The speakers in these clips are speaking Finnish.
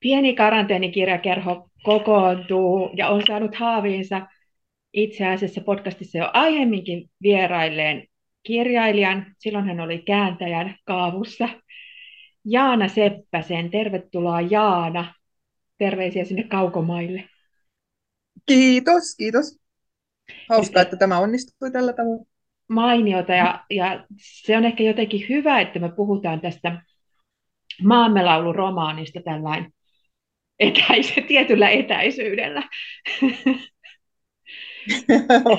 pieni karanteenikirjakerho kokoontuu ja on saanut haaviinsa itse asiassa podcastissa jo aiemminkin vierailleen kirjailijan, silloin hän oli kääntäjän kaavussa, Jaana Seppäsen. Tervetuloa Jaana. Terveisiä sinne kaukomaille. Kiitos, kiitos. Hauskaa, että tämä onnistui tällä tavalla. Mainiota ja, ja se on ehkä jotenkin hyvä, että me puhutaan tästä maamelauluromaanista tällainen etäisy, tietyllä etäisyydellä.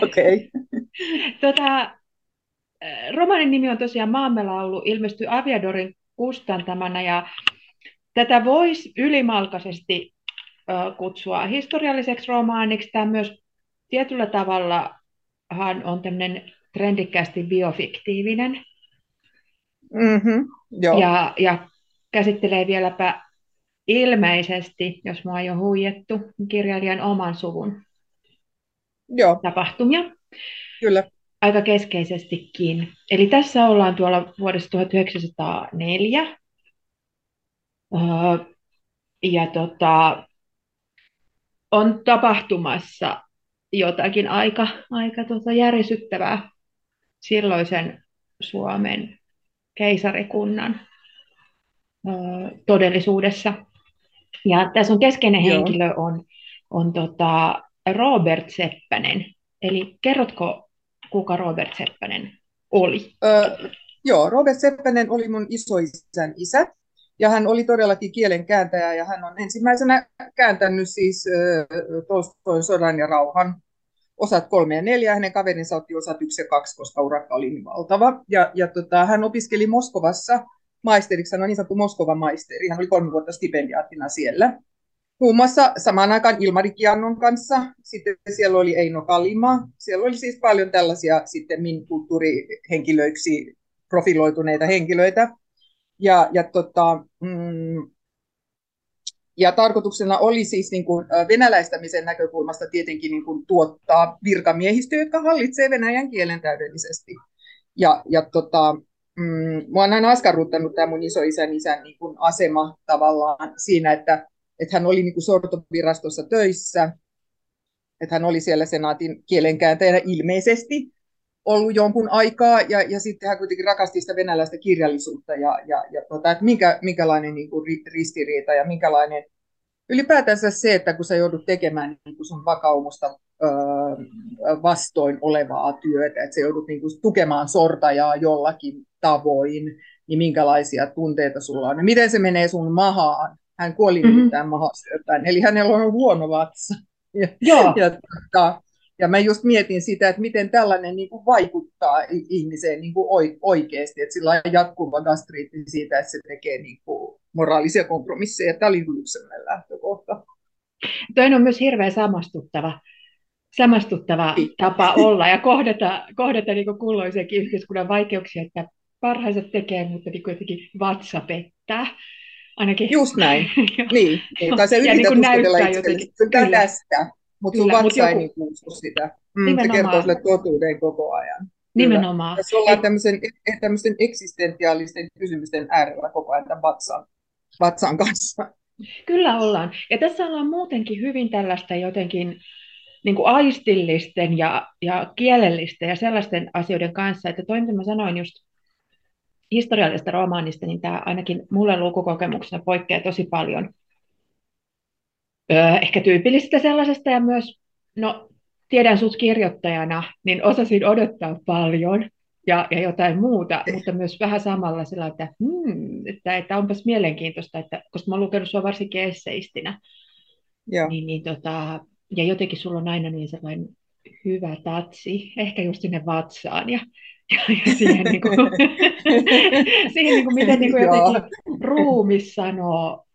Okei. Okay. Tota, romaanin nimi on tosiaan Maamelaulu, ilmestyi Aviadorin kustantamana ja tätä voisi ylimalkaisesti kutsua historialliseksi romaaniksi. Tämä myös tietyllä tavalla on tämmöinen trendikkäästi biofiktiivinen. Mm-hmm, joo. Ja, ja käsittelee vieläpä ilmeisesti, jos mua on jo huijettu, kirjailijan oman suvun Joo. tapahtumia. Kyllä. Aika keskeisestikin. Eli tässä ollaan tuolla vuodessa 1904. ja tota, on tapahtumassa jotakin aika, aika tota järisyttävää silloisen Suomen keisarikunnan todellisuudessa. Ja tässä on keskeinen Joo. henkilö on, on tota Robert Seppänen. Eli kerrotko, kuka Robert Seppänen oli? Öö, joo, Robert Seppänen oli mun isoisän isä. Ja hän oli todellakin kielen kääntäjä ja hän on ensimmäisenä kääntänyt siis äh, Tolstoin sodan ja rauhan osat kolme ja neljä. Hänen kaverinsa otti osat yksi ja kaksi, koska urakka oli niin valtava. Ja, ja tota, hän opiskeli Moskovassa maisteriksi, on niin sanottu Moskovan maisteri. Hän oli kolme vuotta stipendiaattina siellä. Muun muassa samaan aikaan Ilmari Kiannon kanssa, sitten siellä oli Eino Kalima, siellä oli siis paljon tällaisia sitten min kulttuurihenkilöiksi profiloituneita henkilöitä. Ja, ja, tota, mm, ja tarkoituksena oli siis niin kuin venäläistämisen näkökulmasta tietenkin niin kuin tuottaa virkamiehistöä, jotka hallitsee venäjän kielen täydellisesti. Ja, ja tota, mm, mua on aina askarruttanut tämä mun isoisän isän niin kuin asema tavallaan siinä, että, että hän oli niin kuin sortovirastossa töissä, että hän oli siellä senaatin kielenkääntäjänä ilmeisesti ollut jonkun aikaa, ja, ja sitten hän kuitenkin rakasti sitä venäläistä kirjallisuutta, ja, ja, ja tota, että minkä, minkälainen niin kuin ristiriita ja minkälainen ylipäätänsä se, että kun sä joudut tekemään niin kuin sun vakaumusta vastoin olevaa työtä, että sä joudut niin kuin tukemaan sortajaa jollakin tavoin, niin minkälaisia tunteita sulla on. Ja miten se menee sun mahaan? Hän kuoli mm-hmm. mahasyöpään, eli hänellä on huono vatsa. Ja, Joo. ja, tota, ja mä just mietin sitä, että miten tällainen niin kuin vaikuttaa ihmiseen niin kuin oikeasti, että sillä on jatkuva gastriitti siitä, että se tekee niin kuin moraalisia kompromisseja. Tämä oli yksi lähtökohta. Toinen on myös hirveän samastuttava, samastuttava tapa olla ja kohdata, kohdata niin kulloisenkin yhteiskunnan vaikeuksia, että parhaansa tekee, mutta niin jotenkin vatsa pettää. Ainakin. Just näin. niin, niin. Tai se yrität niin uskotella itsellesi. Tästä, mutta sun vatsa mut joku... ei niin usko sitä. Mm, se kertoo sille totuuden koko ajan. Nimenomaan. Tässä ollaan tämmöisen, tämmöisen eksistentiaalisten kysymysten äärellä koko ajan tämän vatsan, vatsan kanssa. Kyllä ollaan. Ja tässä ollaan muutenkin hyvin tällaista jotenkin niin kuin aistillisten ja, ja kielellisten ja sellaisten asioiden kanssa, että toin, mä sanoin just historiallisesta romaanista, niin tämä ainakin mulle lukukokemuksena poikkeaa tosi paljon öö, ehkä tyypillistä sellaisesta ja myös, no tiedän sut kirjoittajana, niin osasin odottaa paljon ja, ja jotain muuta, mutta myös vähän samalla sillä, että, hmm, että, että onpas mielenkiintoista, että, koska mä oon lukenut sua varsinkin esseistinä, Joo. Niin, niin tota, ja jotenkin sulla on aina niin sellainen hyvä tatsi, ehkä just sinne vatsaan ja, ja, ja siihen, niin kuin, siihen niin kuin, miten niin kuin jotenkin ruumi sanoo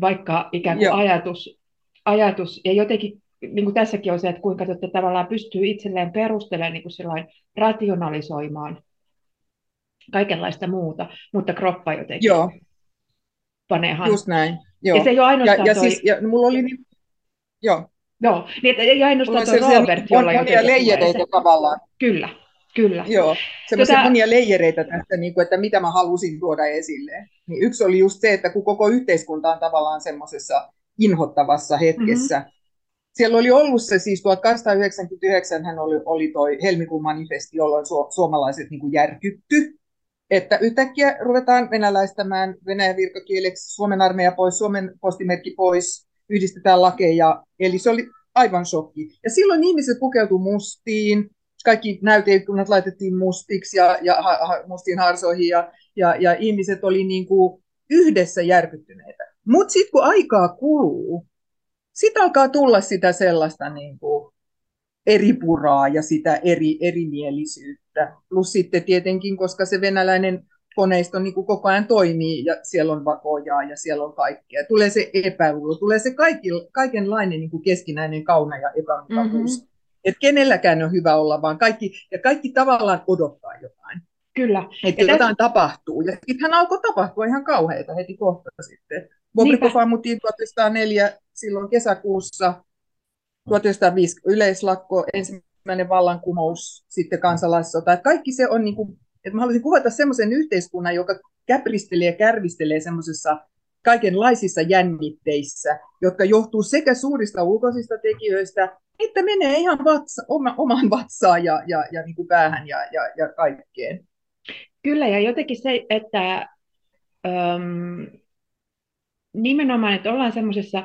vaikka ikään kuin ajatus, ajatus, ja jotenkin niin kuin tässäkin on se, että kuinka että tavallaan pystyy itselleen perustelemaan niin kuin rationalisoimaan kaikenlaista muuta, mutta kroppa jotenkin Joo. panee Just näin. Joo. Ja se ei ole ainoastaan ja, ja, toi... siis, ja mulla oli niin... Joo. Joo, niin ei ainoastaan tuo Robert, jolla tulee se. tavallaan. Kyllä. Kyllä. Joo, semmoisia tota... monia leijereitä tästä, niin kuin, että mitä mä halusin tuoda esille. Niin yksi oli just se, että kun koko yhteiskunta on tavallaan semmoisessa inhottavassa hetkessä, mm-hmm. Siellä oli ollut se siis 1899 hän oli, oli toi helmikuun manifesti, jolloin su, suomalaiset niin kuin järkytty, että yhtäkkiä ruvetaan venäläistämään Venäjän virkakieleksi Suomen armeija pois, Suomen postimerkki pois, yhdistetään lakeja, eli se oli aivan shokki. Ja silloin ihmiset pukeutuivat mustiin, kaikki näyteikkunat laitettiin mustiksi ja, ja ha, ha, mustiin harsoihin ja, ja, ja ihmiset oli niin kuin yhdessä järkyttyneitä. Mutta sitten kun aikaa kuluu, sitten alkaa tulla sitä sellaista niin kuin eripuraa ja sitä eri, erimielisyyttä. Plus sitten tietenkin, koska se venäläinen koneisto niin kuin koko ajan toimii ja siellä on vakojaa ja siellä on kaikkea. Tulee se epäluulo, tulee se kaikki, kaikenlainen niin kuin keskinäinen kauna ja epämukavuus. Mm-hmm. Et kenelläkään on hyvä olla, vaan kaikki, ja kaikki tavallaan odottaa jotain. Kyllä. Että jotain tässä... tapahtuu. Ja sittenhän alkoi tapahtua ihan kauheita heti kohta sitten. Bobrikov ammuttiin 1904 silloin kesäkuussa 1905 yleislakko, ensimmäinen vallankumous, sitten kansalaissota. Että kaikki se on, niin kuin, että mä haluaisin kuvata semmoisen yhteiskunnan, joka käpristelee ja kärvistelee semmoisessa kaikenlaisissa jännitteissä, jotka johtuu sekä suurista ulkoisista tekijöistä, että menee ihan vatsa, oma, oman vatsaan ja, ja, ja niin kuin päähän ja, ja, ja kaikkeen. Kyllä, ja jotenkin se, että äm, nimenomaan, että ollaan semmoisessa,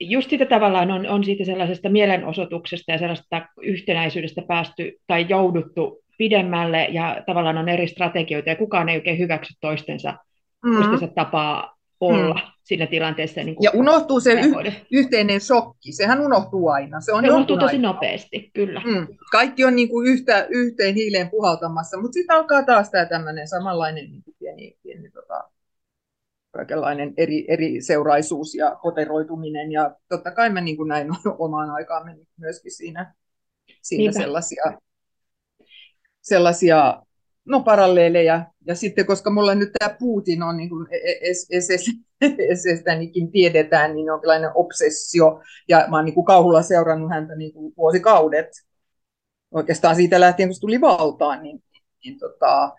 just sitä tavallaan on, on siitä sellaisesta mielenosoituksesta ja sellaista yhtenäisyydestä päästy tai jouduttu pidemmälle ja tavallaan on eri strategioita ja kukaan ei oikein hyväksy toistensa, mm-hmm. toistensa tapaa olla mm. siinä tilanteessa. Niin ja unohtuu se y- yhteinen shokki, sehän unohtuu aina. Se, on se unohtuu tosi aina. nopeasti, kyllä. Mm. Kaikki on niin kuin yhtä, yhteen hiileen puhaltamassa, mutta sitten alkaa taas tämä tämmöinen samanlainen niin kuin pieni, pieni tota, kaikenlainen eri, eri seuraisuus ja koteroituminen. Ja totta kai mä niin kuin näin omaan aikaan myöskin siinä, siinä sellaisia, sellaisia no paralleeleja. Ja sitten, koska mulla nyt tämä Putin on, niin kuin SSnikin tiedetään, niin on tällainen obsessio, ja mä oon niin kuin kauhulla seurannut häntä niin kuin vuosikaudet, oikeastaan siitä lähtien, kun se tuli valtaan, niin, niin, tota,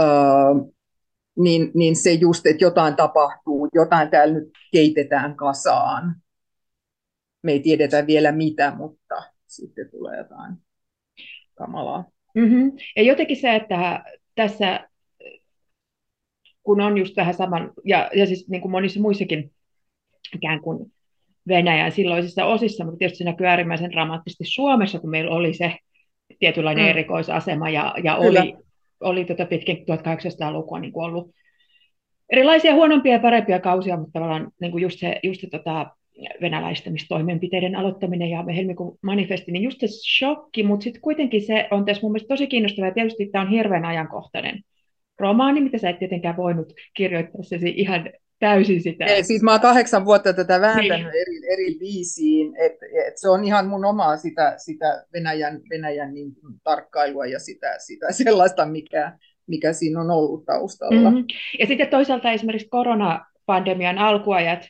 öö, niin, niin se just, että jotain tapahtuu, jotain täällä nyt keitetään kasaan. Me ei tiedetä vielä mitä, mutta sitten tulee jotain kamalaa. Mm-hmm. Ja jotenkin se, että tässä kun on just vähän saman, ja, ja siis niin kuin monissa muissakin ikään kuin Venäjän silloisissa osissa, mutta tietysti se näkyy äärimmäisen dramaattisesti Suomessa, kun meillä oli se tietynlainen mm. erikoisasema, ja, ja oli, oli tota pitkin 1800-lukua niin kuin ollut erilaisia huonompia ja parempia kausia, mutta tavallaan niin kuin just se, just se tota, venäläistämistoimenpiteiden aloittaminen ja helmikuun manifesti, niin just se shokki, mutta sitten kuitenkin se on tässä mun mielestä tosi kiinnostavaa, ja tietysti tämä on hirveän ajankohtainen romaani, mitä sä et tietenkään voinut kirjoittaa se ihan täysin sitä. Ei, siis mä oon kahdeksan vuotta tätä vääntänyt niin. eri, eri viisiin, että et se on ihan mun omaa sitä, sitä Venäjän, Venäjän niin tarkkailua ja sitä, sitä sellaista, mikä, mikä siinä on ollut taustalla. Mm-hmm. Ja sitten toisaalta esimerkiksi koronapandemian alkuajat,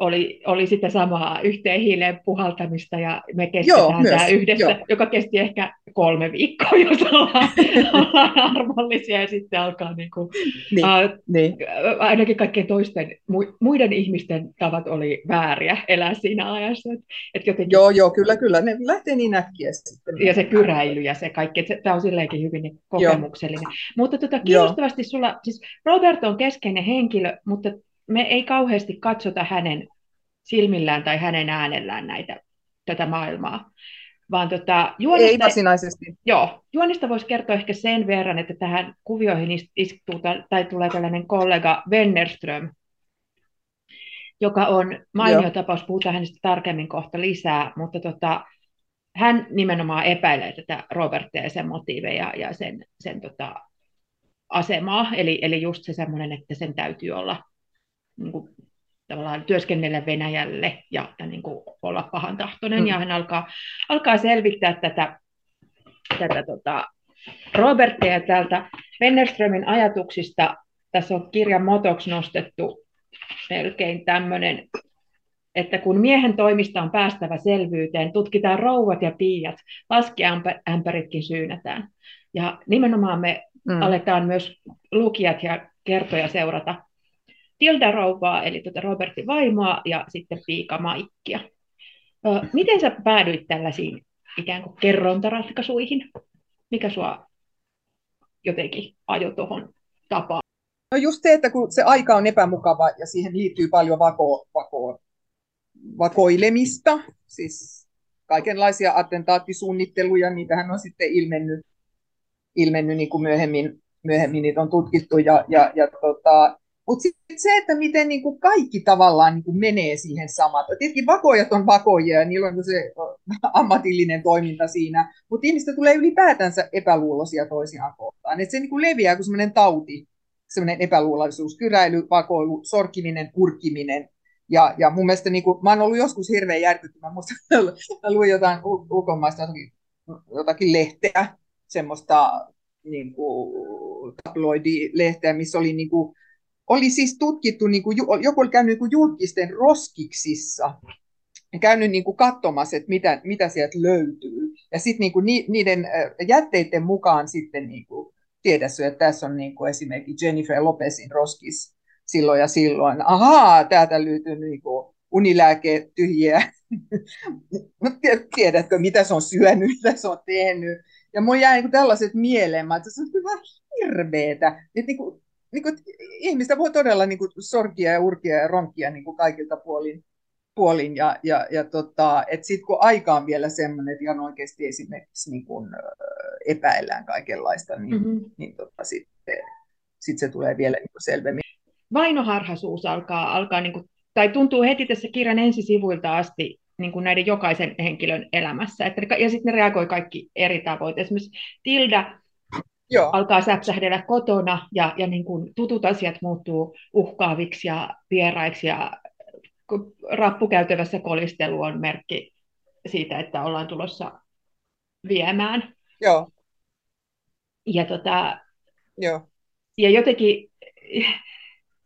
oli, oli sitä samaa yhteen hiileen puhaltamista ja me kestetään Joo, tämä yhdessä, Joo. joka kesti ehkä kolme viikkoa, jos ollaan, ollaan armollisia ja sitten alkaa niin kuin, niin, uh, niin. ainakin kaikkien toisten, muiden ihmisten tavat oli vääriä elää siinä ajassa. Et, et jotenkin, joo, joo, kyllä, kyllä, ne lähtee niin äkkiä sitten. Ja se kyräily ja se kaikki, että tämä on silleenkin hyvin niin kokemuksellinen. Joo. Mutta tota, kiinnostavasti sulla, siis Robert on keskeinen henkilö, mutta me ei kauheasti katsota hänen silmillään tai hänen äänellään näitä, tätä maailmaa. Vaan tota, juonista, ei varsinaisesti. Joo, juonista voisi kertoa ehkä sen verran, että tähän kuvioihin istuu tai tulee tällainen kollega Wennerström, joka on mainio joo. tapaus, puhutaan hänestä tarkemmin kohta lisää, mutta tota, hän nimenomaan epäilee tätä Robertia ja sen motiiveja ja sen, sen tota, asemaa, eli, eli just se semmoinen, että sen täytyy olla niin kuin, tavallaan työskennellä Venäjälle ja, ja niin kuin olla pahan tahtoinen. Mm. Ja hän alkaa, alkaa selvittää tätä, tätä tota, Robertia täältä Wennerströmin ajatuksista. Tässä on kirjan motoksi nostettu melkein tämmöinen että kun miehen toimista on päästävä selvyyteen, tutkitaan rouvat ja piiat, laskiämpäritkin syynätään. Ja nimenomaan me mm. aletaan myös lukijat ja kertoja seurata Tilda Rouvaa, eli tuota Robertin vaimoa, ja sitten Piika Maikkia. Miten sä päädyit tällaisiin ikään kuin kerrontaratkaisuihin? Mikä sua jotenkin ajoi tuohon tapaan? No just se, että kun se aika on epämukava ja siihen liittyy paljon vako, vako, vakoilemista, siis kaikenlaisia attentaattisuunnitteluja, niitähän on sitten ilmennyt, ilmennyt niin kuin myöhemmin, myöhemmin niitä on tutkittu ja, ja, ja tota, mutta sitten se, että miten niin kuin kaikki tavallaan niin kuin menee siihen samaan. Tietenkin vakoijat on vakoja ja niillä on se ammatillinen toiminta siinä, mutta ihmistä tulee ylipäätänsä epäluuloisia toisiaan kohtaan. Et se niin kuin leviää kuin semmoinen tauti, semmoinen epäluuloisuus, kyräily, vakoilu, sorkiminen, kurkkiminen. Ja, ja mun mielestä niin kuin, mä oon ollut joskus hirveän järkyttymä. Musta mä luin jotain ulkomaista jotakin, jotakin lehteä, semmoista niin kuin, tabloidilehteä, missä oli niin kuin, oli siis tutkittu, niin kuin, joku oli käynyt niin kuin julkisten roskiksissa käynyt niin kuin katsomassa, että mitä, mitä sieltä löytyy. Ja sitten niin kuin niiden jätteiden mukaan sitten niin kuin tiedässä, että tässä on niin kuin esimerkiksi Jennifer Lopezin roskis silloin ja silloin. Ahaa, täältä löytyy niin kuin unilääke tyhjiä. Tiedätkö, mitä se on syönyt, mitä se on tehnyt. Ja mun jäi niin tällaiset mieleen, että se on hyvä hirveetä. Että niin kuin, niin kuin, ihmistä voi todella niin kuin, sorkia ja urkia ja ronkia niin kuin kaikilta puolin. puolin ja, ja, ja tota, sitten kun aika on vielä semmoinen, että ihan oikeasti esimerkiksi niin kuin, epäillään kaikenlaista, niin, mm-hmm. niin tota, sitten sit se tulee vielä niin kuin selvemmin. Vainoharhaisuus alkaa, alkaa niin kuin, tai tuntuu heti tässä kirjan ensisivuilta asti niin kuin näiden jokaisen henkilön elämässä. Että, ja sitten ne reagoi kaikki eri tavoin. Esimerkiksi Tilda Joo. alkaa säpsähdellä kotona ja, ja niin kuin tutut asiat muuttuu uhkaaviksi ja vieraiksi ja rappukäytävässä kolistelu on merkki siitä, että ollaan tulossa viemään. Joo. Ja, tota, Joo. ja jotenkin,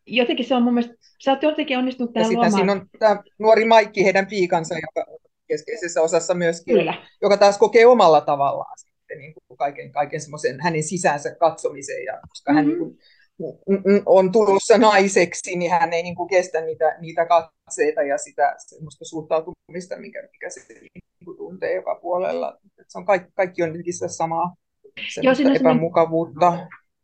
jotenkin se on mun mielestä, sä oot jotenkin onnistunut tähän luomaan. siinä on tämä nuori Maikki, heidän piikansa, joka keskeisessä osassa myöskin, Kyllä. joka taas kokee omalla tavallaan sitten niin kuin kaiken, kaiken semmoisen hänen sisäänsä katsomisen, ja koska mm-hmm. hän niin kuin, on tulossa naiseksi, niin hän ei niin kuin kestä niitä, niitä katseita ja sitä semmoista suhtautumista, mikä, mikä se niin kuin tuntee joka puolella. Et se on kaikki, kaikki on jotenkin sitä samaa Joo, epämukavuutta,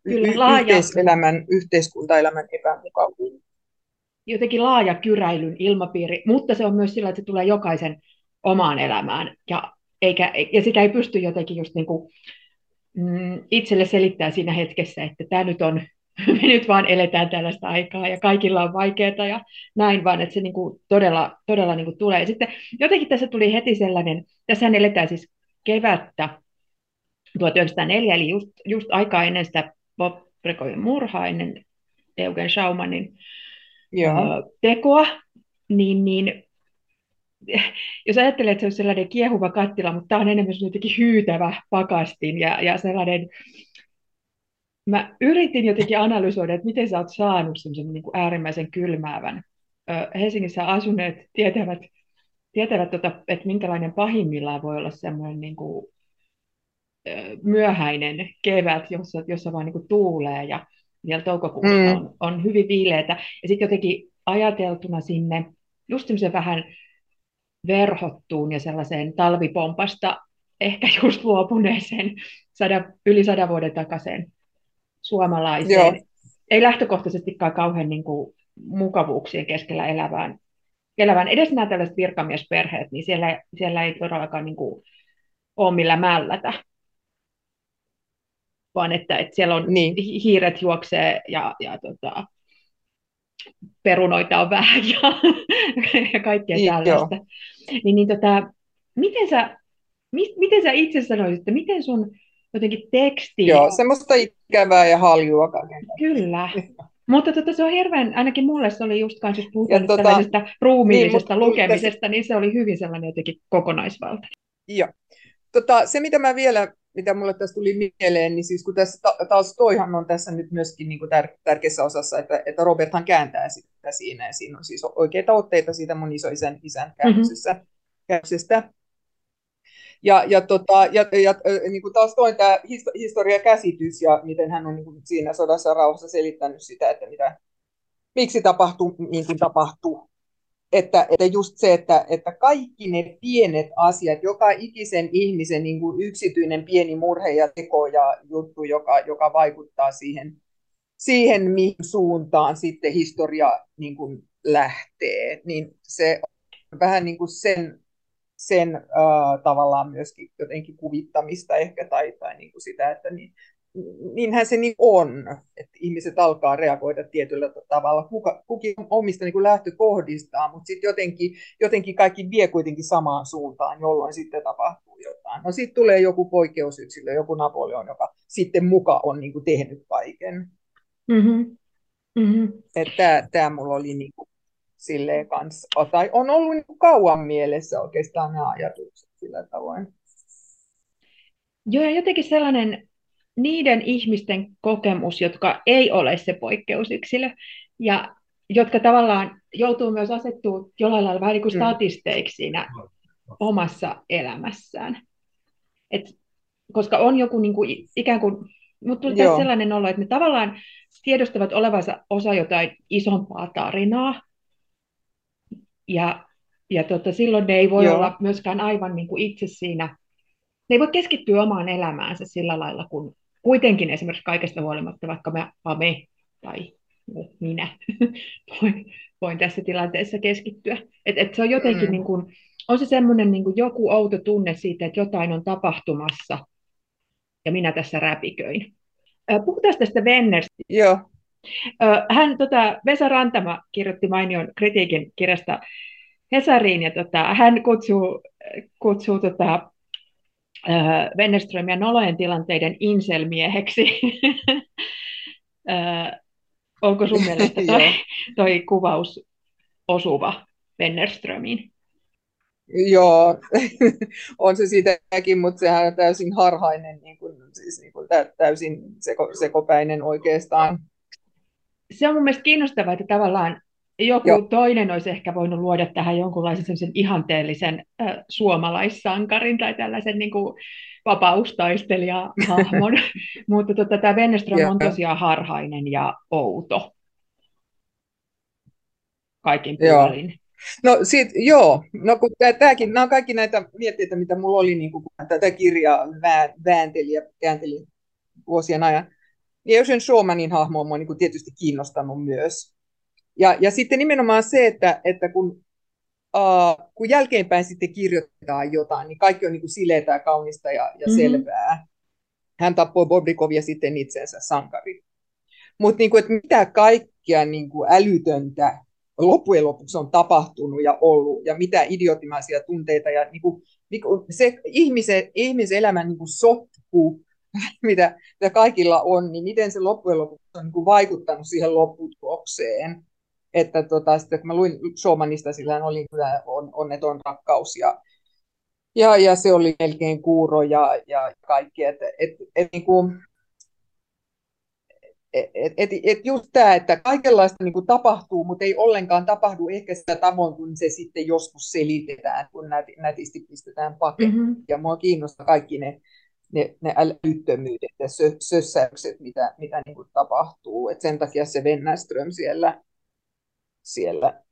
y- laaja... yhteiselämän, yhteiskuntaelämän epämukavuutta. Jotenkin laaja kyräilyn ilmapiiri, mutta se on myös sillä, että se tulee jokaisen omaan elämään ja, eikä, ja sitä ei pysty jotenkin just niin kuin, mm, itselle selittää siinä hetkessä, että tämä nyt on me nyt vaan eletään tällaista aikaa ja kaikilla on vaikeaa ja näin vaan, että se niin kuin todella, todella niin kuin tulee. Sitten jotenkin tässä tuli heti sellainen, tässä eletään siis kevättä 1904, eli just, just aikaa ennen sitä Bob Brekovin murhaa, ennen Eugen Schaumanin Joo. tekoa, niin, niin jos ajattelee, että se on sellainen kiehuva kattila, mutta tämä on enemmän jotenkin hyytävä pakastin ja, ja sellainen mä yritin jotenkin analysoida, että miten sä oot saanut semmoisen niin kuin äärimmäisen kylmäävän. Helsingissä asuneet tietävät, tietävät tota, että minkälainen pahimmillaan voi olla semmoinen niin kuin, myöhäinen kevät, jossa, jossa vaan niin kuin tuulee ja vielä toukokuussa mm. on, on hyvin viileitä. Ja sitten jotenkin ajateltuna sinne just semmoisen vähän verhottuun ja sellaiseen talvipompasta ehkä just luopuneeseen sada, yli sadan vuoden takaisin suomalaiseen, Joo. ei lähtökohtaisestikaan kauhean niin kuin, mukavuuksien keskellä elävään, elävään. Edes nämä tällaiset virkamiesperheet, niin siellä, siellä ei todellakaan niin kuin, ole millä mällätä, vaan että, että siellä on niin. hiiret juoksee ja, ja tota, perunoita on vähän ja, ja kaikkea niin, tällaista. Niin, niin tota, miten, sä, mi, miten sä itse sanoisit, että miten sun jotenkin teksti. Joo, semmoista ikävää ja haljua kaiken. Kyllä. Mutta tota, se on hirveän, ainakin mulle se oli just kanssa, jos puhutaan tota, tällaisesta ruumiillisesta niin, lukemisesta, niin se oli hyvin sellainen jotenkin kokonaisvaltainen. Joo. Tota, se, mitä mä vielä mitä mulle tässä tuli mieleen, niin siis kun tässä taas toihan on tässä nyt myöskin niin kuin tär- tärkeässä osassa, että, että Roberthan kääntää sitä siinä, ja siinä on siis oikeita otteita siitä mun isoisän isän käännöksestä. Mm-hmm. Ja, ja, tota, ja, ja niin kuin taas toin tämä historiakäsitys ja miten hän on niin kuin siinä sodassa rauhassa selittänyt sitä, että mitä, miksi tapahtuu niin kuin tapahtuu. Että, että just se, että, että kaikki ne pienet asiat, joka ikisen ihmisen niin kuin yksityinen pieni murhe ja teko ja juttu, joka, joka vaikuttaa siihen, siihen, mihin suuntaan sitten historia niin kuin lähtee, niin se on vähän niin kuin sen sen äh, tavallaan myöskin jotenkin kuvittamista ehkä tai, tai niin kuin sitä, että niin, niinhän se niin on, että ihmiset alkaa reagoida tietyllä tavalla, kuka, kukin omista niin kuin lähtökohdistaan, mutta sitten jotenkin, jotenkin kaikki vie kuitenkin samaan suuntaan, jolloin sitten tapahtuu jotain. No sitten tulee joku poikkeusyksilö, joku Napoleon, joka sitten muka on niin kuin tehnyt kaiken. Mm-hmm. Mm-hmm. Että tämä mulla oli niin kuin silleen kanssa, tai on ollut niin kauan mielessä oikeastaan nämä ajatukset sillä tavoin. Joo, ja jotenkin sellainen niiden ihmisten kokemus, jotka ei ole se poikkeusyksilö, ja jotka tavallaan joutuu myös asettua jollain lailla vähän niin kuin statisteiksi siinä omassa elämässään. Et, koska on joku niin kuin, ikään kuin, mutta tuli sellainen olo, että ne tavallaan tiedostavat olevansa osa jotain isompaa tarinaa, ja, ja tota, silloin ne ei voi Joo. olla myöskään aivan niin kuin itse siinä, ne ei voi keskittyä omaan elämäänsä sillä lailla, kun kuitenkin esimerkiksi kaikesta huolimatta, vaikka me, me tai minä voin, voin tässä tilanteessa keskittyä. Et, et se on jotenkin, mm. niin kuin, on se semmoinen niin kuin joku outo tunne siitä, että jotain on tapahtumassa ja minä tässä räpiköin. Puhutaan tästä Vennerstä. Joo. Hän, tota, Vesa Rantama kirjoitti mainion kritiikin kirjasta Hesariin, ja tota, hän kutsuu, kutsuu tota, äh, Wennerströmiä nolojen tilanteiden inselmieheksi. äh, onko sun mielestä toi, toi kuvaus osuva Wennerströmiin? Joo, on se siitäkin, mutta sehän on täysin harhainen, niin kuin, siis niin kuin täysin seko, sekopäinen oikeastaan se on mun mielestä kiinnostavaa, että tavallaan joku Joo. toinen olisi ehkä voinut luoda tähän jonkunlaisen sen ihanteellisen äh, suomalaissankarin tai tällaisen niin kuin vapaustaistelija-hahmon, mutta tota, tämä Wennerström on tosiaan harhainen ja outo kaikin puolin. No sit, joo, no kun tämäkin, nämä on kaikki näitä mietteitä, mitä mulla oli, niin kun tätä kirjaa väänteli ja käänteli vuosien ajan. Ja Eugen Schumannin hahmo on niin tietysti kiinnostanut myös. Ja, ja sitten nimenomaan se, että, että kun, uh, kun jälkeenpäin sitten kirjoitetaan jotain, niin kaikki on niin kuin sileitä ja kaunista ja, ja mm-hmm. selvää. Hän tappoi Bobrikovia sitten itsensä sankari. Mutta niin kuin, mitä kaikkea niin kuin älytöntä loppujen lopuksi on tapahtunut ja ollut, ja mitä idiotimaisia tunteita, ja niin kuin, niin kuin se ihmisen, ihmisen elämän niin kuin sotku, mitä, mitä kaikilla on, niin miten se loppujen lopuksi on niin kuin vaikuttanut siihen lopputulokseen. Että tota, sitten kun mä luin Schumannista, sillä oli kyllä on, onneton rakkaus ja, ja, ja, se oli melkein kuuro ja, ja kaikki. Että et, et, niin kuin, et, et, et just tämä, että kaikenlaista niin kuin tapahtuu, mutta ei ollenkaan tapahdu ehkä sitä tavoin, kun se sitten joskus selitetään, kun nätisti pistetään pakettiin. Mm-hmm. Ja mua kiinnostaa kaikki ne ne, ne älyttömyydet ja sö, sössäykset, mitä, mitä niin kuin tapahtuu. Et sen takia se Vennerström siellä, siellä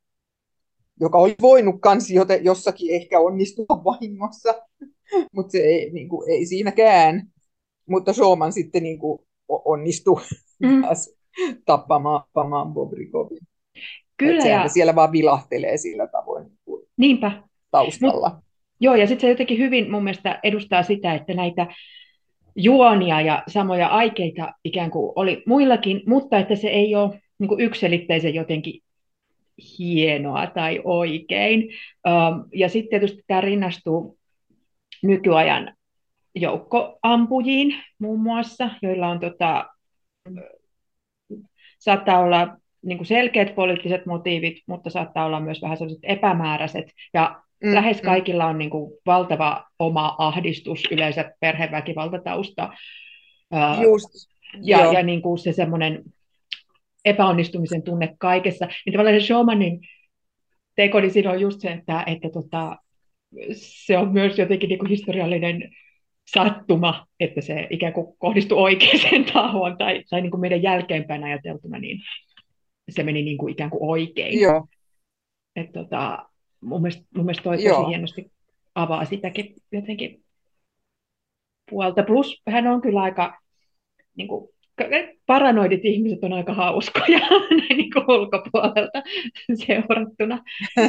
joka oli voinut kans joten, jossakin ehkä onnistua vahingossa, mutta se ei, niin kuin, ei siinäkään. Mutta Schumann sitten niin kuin, onnistui mm. tappamaan, tappamaan Bobrikovin. Kyllä. Ja... siellä vaan vilahtelee sillä tavoin niin Niinpä. taustalla. Mut, Joo, ja sitten se jotenkin hyvin mun mielestä edustaa sitä, että näitä juonia ja samoja aikeita ikään kuin oli muillakin, mutta että se ei ole niin kuin jotenkin hienoa tai oikein. Ja sitten tietysti tämä rinnastuu nykyajan joukkoampujiin muun muassa, joilla on tota, saattaa olla niin kuin selkeät poliittiset motiivit, mutta saattaa olla myös vähän sellaiset epämääräiset. Ja mm, lähes mm. kaikilla on niin kuin valtava oma ahdistus, yleensä perheväkivaltatausta. Just, ja, ja niin kuin se semmoinen epäonnistumisen tunne kaikessa. Niin tavallaan se showmanin teko, niin siinä on just se, että, että tota, se on myös jotenkin niin kuin historiallinen sattuma, että se ikään kuin kohdistui oikeaan tahoon, tai, tai niin kuin meidän jälkeenpäin ajateltuna, niin se meni niin kuin ikään kuin oikein. Joo. Et tota, mun, mielestä, mun mielestä toi tosi hienosti avaa sitäkin jotenkin puolta. Plus hän on kyllä aika, niin kuin, paranoidit ihmiset on aika hauskoja näin niin kuin ulkopuolelta seurattuna.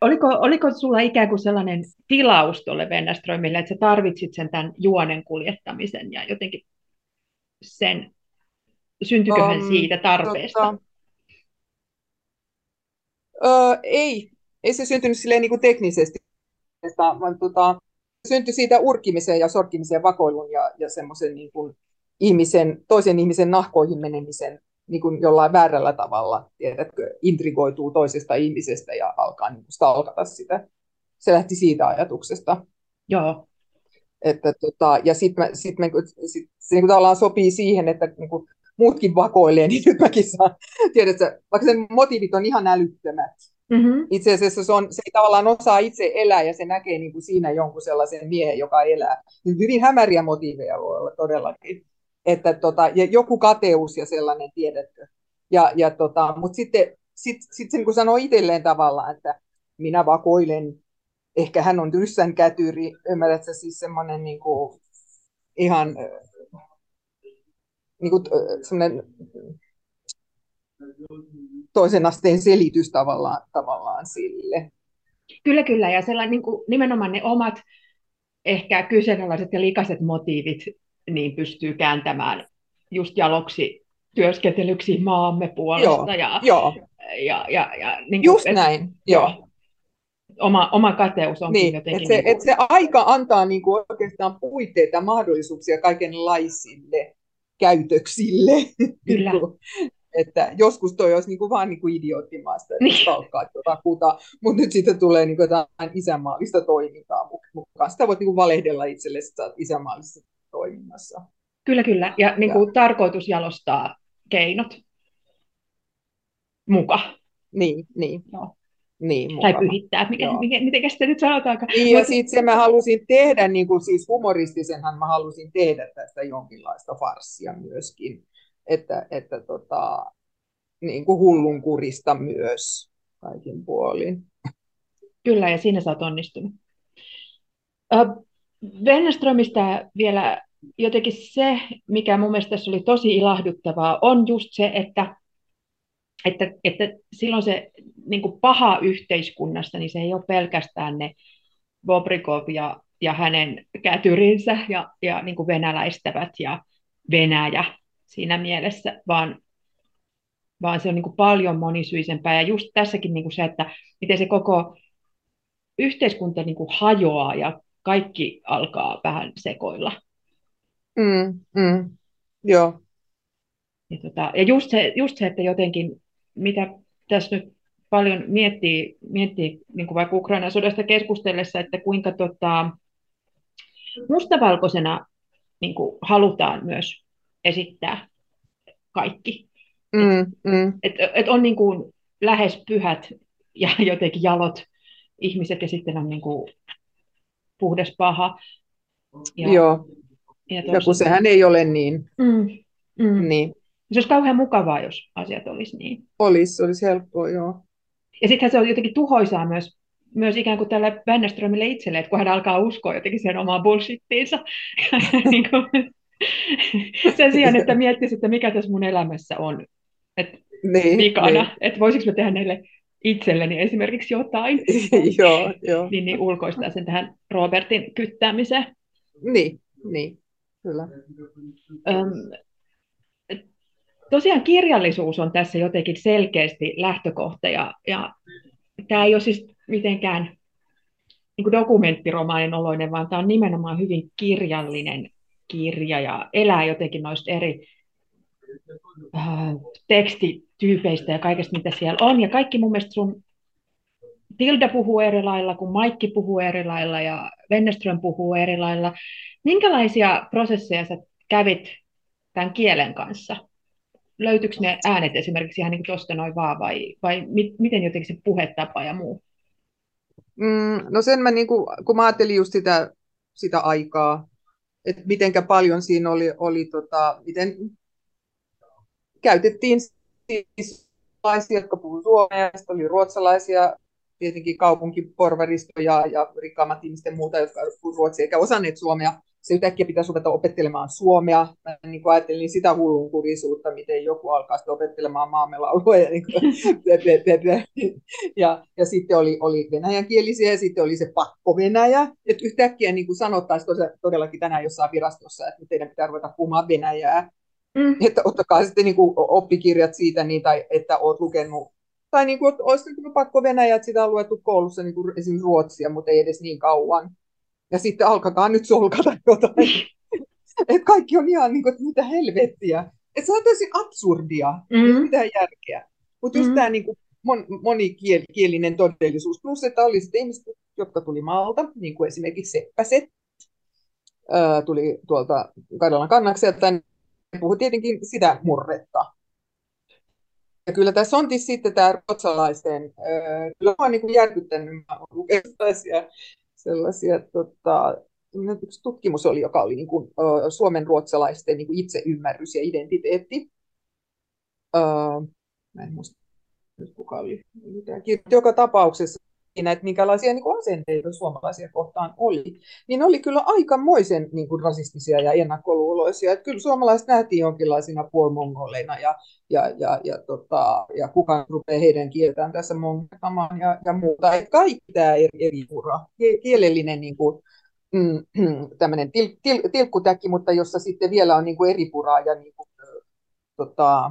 oliko, oliko sulla ikään kuin sellainen tilaus tuolle Venneströmille, että sä tarvitsit sen tämän juonen kuljettamisen ja jotenkin sen, syntyiköhän um, siitä tarpeesta? Tota, uh, ei, ei se syntynyt silleen niin kuin teknisesti, vaan tota, syntyi siitä urkimisen ja sorkkimisen, vakoilun ja, ja semmoisen niin kuin ihmisen, toisen ihmisen nahkoihin menemisen niin kuin jollain väärällä tavalla, tiedätkö, intrigoituu toisesta ihmisestä ja alkaa niin kuin stalkata sitä. Se lähti siitä ajatuksesta. Joo. Että, tota, ja sitten sit sit, se niin tavallaan sopii siihen, että niin kuin muutkin vakoilee, niin nyt mäkin saan, tiedätkö, vaikka sen motiivit on ihan älyttömät. Mm-hmm. Itse asiassa se, on, se ei tavallaan osaa itse elää ja se näkee niin kuin siinä jonkun sellaisen miehen, joka elää. Hyvin hämäriä motiiveja voi olla todellakin että tota, ja joku kateus ja sellainen, tiedätkö. Ja, ja tota, Mutta sitten sit, sit se niin sanoo itselleen tavallaan, että minä vakoilen, ehkä hän on ryssän kätyri, ymmärrätkö, siis semmoinen niin kuin, ihan niin kuin, semmoinen toisen asteen selitys tavallaan, tavallaan sille. Kyllä, kyllä. Ja sellainen niin kuin, nimenomaan ne omat ehkä kyseenalaiset ja likaiset motiivit niin pystyy kääntämään just jaloksi työskentelyksi maamme puolesta. Joo, ja, joo. Ja, ja, ja, niin kuin, just et, näin, joo. Oma, oma kateus on niin, jotenkin... Et se, niin kuin... et se aika antaa niin kuin oikeastaan puitteita mahdollisuuksia kaikenlaisille käytöksille. Kyllä. Että joskus toi olisi niin kuin vaan niin kuin idioottimaista, että niin. palkkaa jotakuta, mutta nyt sitten tulee niin kuin jotain isänmaallista toimintaa mukaan. Sitä voit niin kuin valehdella itselle, että sä oot isänmaallista toiminnassa. Kyllä, kyllä. Ja niin kuin ja. tarkoitus jalostaa keinot muka. Niin, niin. Joo. Niin, tai pyhittää, mikä, mikä, miten sitä nyt sanotaankaan. Niin, ja sitten se mä halusin tehdä, niin kuin siis humoristisenhan mä halusin tehdä tästä jonkinlaista farssia myöskin, että, että tota, niin kuin hullunkurista myös kaikin puolin. Kyllä, ja siinä sä oot onnistunut. Wennerströmistä vielä jotenkin se, mikä mun mielestä tässä oli tosi ilahduttavaa, on just se, että, että, että silloin se niin kuin paha yhteiskunnassa, niin se ei ole pelkästään ne Bobrikov ja, ja hänen kätyrinsä ja, ja niin kuin venäläistävät ja Venäjä siinä mielessä, vaan, vaan se on niin kuin paljon monisyisempää. Ja just tässäkin niin kuin se, että miten se koko yhteiskunta niin kuin hajoaa ja kaikki alkaa vähän sekoilla. Mm, mm, joo. Ja, tota, ja just, se, just se, että jotenkin, mitä tässä nyt paljon miettii, miettii niin kuin vaikka Ukrainan sodasta keskustellessa, että kuinka tota, mustavalkoisena niin kuin halutaan myös esittää kaikki. Mm, et, mm. Et, et on niin kuin lähes pyhät ja jotenkin jalot ihmiset ja sitten on niin kuin puhdas paha. Ja, Joo, ja, ja kun sehän ei ole niin. Mm, mm. niin. Se olisi kauhean mukavaa, jos asiat olisi niin. Olisi, olisi helppoa, joo. Ja sittenhän se on jotenkin tuhoisaa myös, myös ikään kuin tälle Wennerströmille itselle, että kun hän alkaa uskoa jotenkin sen omaan bullshittiinsa. niin kuin, sen sijaan, että miettisi, että mikä tässä mun elämässä on että niin, vikana, niin. että voisiko mä tehdä näille itselleni esimerkiksi jotain, joo, joo. Niin, niin ulkoistaa sen tähän Robertin kyttäämiseen. Niin, niin, kyllä. Öm, tosiaan kirjallisuus on tässä jotenkin selkeästi lähtökohta, ja, ja tämä ei ole siis mitenkään niin kuin dokumenttiromaanin oloinen, vaan tämä on nimenomaan hyvin kirjallinen kirja ja elää jotenkin noista eri äh, tekstityypeistä ja kaikesta, mitä siellä on. Ja kaikki mun mielestä sun Tilda puhuu eri lailla, kun Maikki puhuu eri lailla ja Wennerström puhuu eri lailla. Minkälaisia prosesseja sä kävit tämän kielen kanssa? Löytyykö ne äänet esimerkiksi ihan niin tuosta noin vaan vai, vai mi- miten jotenkin se puhetapa ja muu? Mm, no sen mä, niin kuin, kun mä ajattelin just sitä, sitä aikaa, että mitenkä paljon siinä oli, oli tota, miten käytettiin siis jotka puhuivat suomea, ja oli ruotsalaisia tietenkin kaupunkiporvaristo ja, rikkaammat ihmisten muuta, jotka puhuvat ruotsia eikä osanneet suomea. Se yhtäkkiä pitäisi ruveta opettelemaan suomea. Mä niin kuin ajattelin sitä hullunkurisuutta, miten joku alkaa sitten opettelemaan maamelaulua. Ja, niin ja, ja sitten oli, oli venäjänkielisiä ja sitten oli se pakko-venäjä. Että yhtäkkiä niin kuin sanottaisiin todellakin tänään jossain virastossa, että teidän pitää ruveta puhumaan venäjää. Mm. Että ottakaa sitten niin kuin oppikirjat siitä, niin, tai että olet lukenut tai niin kuin, olisi niin pakko Venäjä, että sitä on luettu koulussa niin kuin esimerkiksi Ruotsia, mutta ei edes niin kauan. Ja sitten alkakaa nyt solkata jotain. että kaikki on ihan niin kuin, että mitä helvettiä. Että se on täysin absurdia, mm-hmm. mitä järkeä. Mutta just mm-hmm. tämä niin mon, monikielinen todellisuus, plus että oli sitten ihmiset, jotka tuli maalta, niin kuin esimerkiksi Seppäset, ää, tuli tuolta Karjalan kannakselta, niin puhui tietenkin sitä murretta. Ja kyllä tässä on sitten tämä ruotsalaisten, äh, kyllä oon niin järkyttänyt, mä oon sellaisia, tota, yksi tutkimus oli, joka oli niin kuin, uh, Suomen ruotsalaisten niin kuin itseymmärrys ja identiteetti. Uh, mä en muista nyt kuka oli. Joka tapauksessa siinä, että minkälaisia niin kuin asenteita suomalaisia kohtaan oli, niin oli kyllä aikamoisen niin kuin rasistisia ja ennakkoluuloisia. Että kyllä suomalaiset nähtiin jonkinlaisina puolimongoleina ja, ja, ja, ja, tota, ja kukaan rupeaa heidän kieltään tässä mongotamaan ja, ja muuta. Että kaikki tämä eri, eri ura, kielellinen niin kuin, mm, tämmöinen til, til, tilkkutäkki, mutta jossa sitten vielä on niin kuin eri puraa ja niin kuin, tota,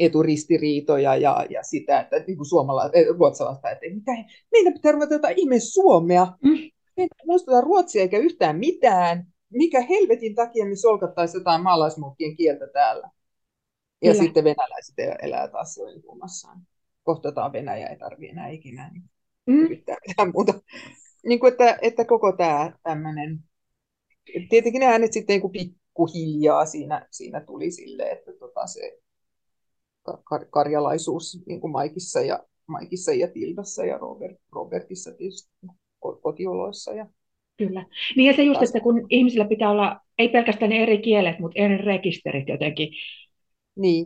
eturistiriitoja ja, ja sitä, että niin kuin suomala, eh, ruotsalaista, että mitä, meidän pitää ruveta jotain ihme suomea. Mm. Me ei ruotsia eikä yhtään mitään. Mikä helvetin takia me solkattaisiin jotain maalaismuukkien kieltä täällä? Ja Kyllä. sitten venäläiset elää taas siellä. Kohtataan Venäjä, ei tarvitse enää ikinä niin mm. yrittää mitään muuta. Niin kuin, että, että koko tämä tämmöinen, tietenkin ne äänet sitten niin kuin pikkuhiljaa siinä, siinä tuli sille, että tota se, kar- karjalaisuus niin kuin Maikissa ja, Maikissa ja Tildassa ja Robert, Robertissa tietysti kotioloissa. Ja Kyllä. Niin ja se just, että kun ihmisillä pitää olla, ei pelkästään eri kielet, mutta eri rekisterit jotenkin. Niin.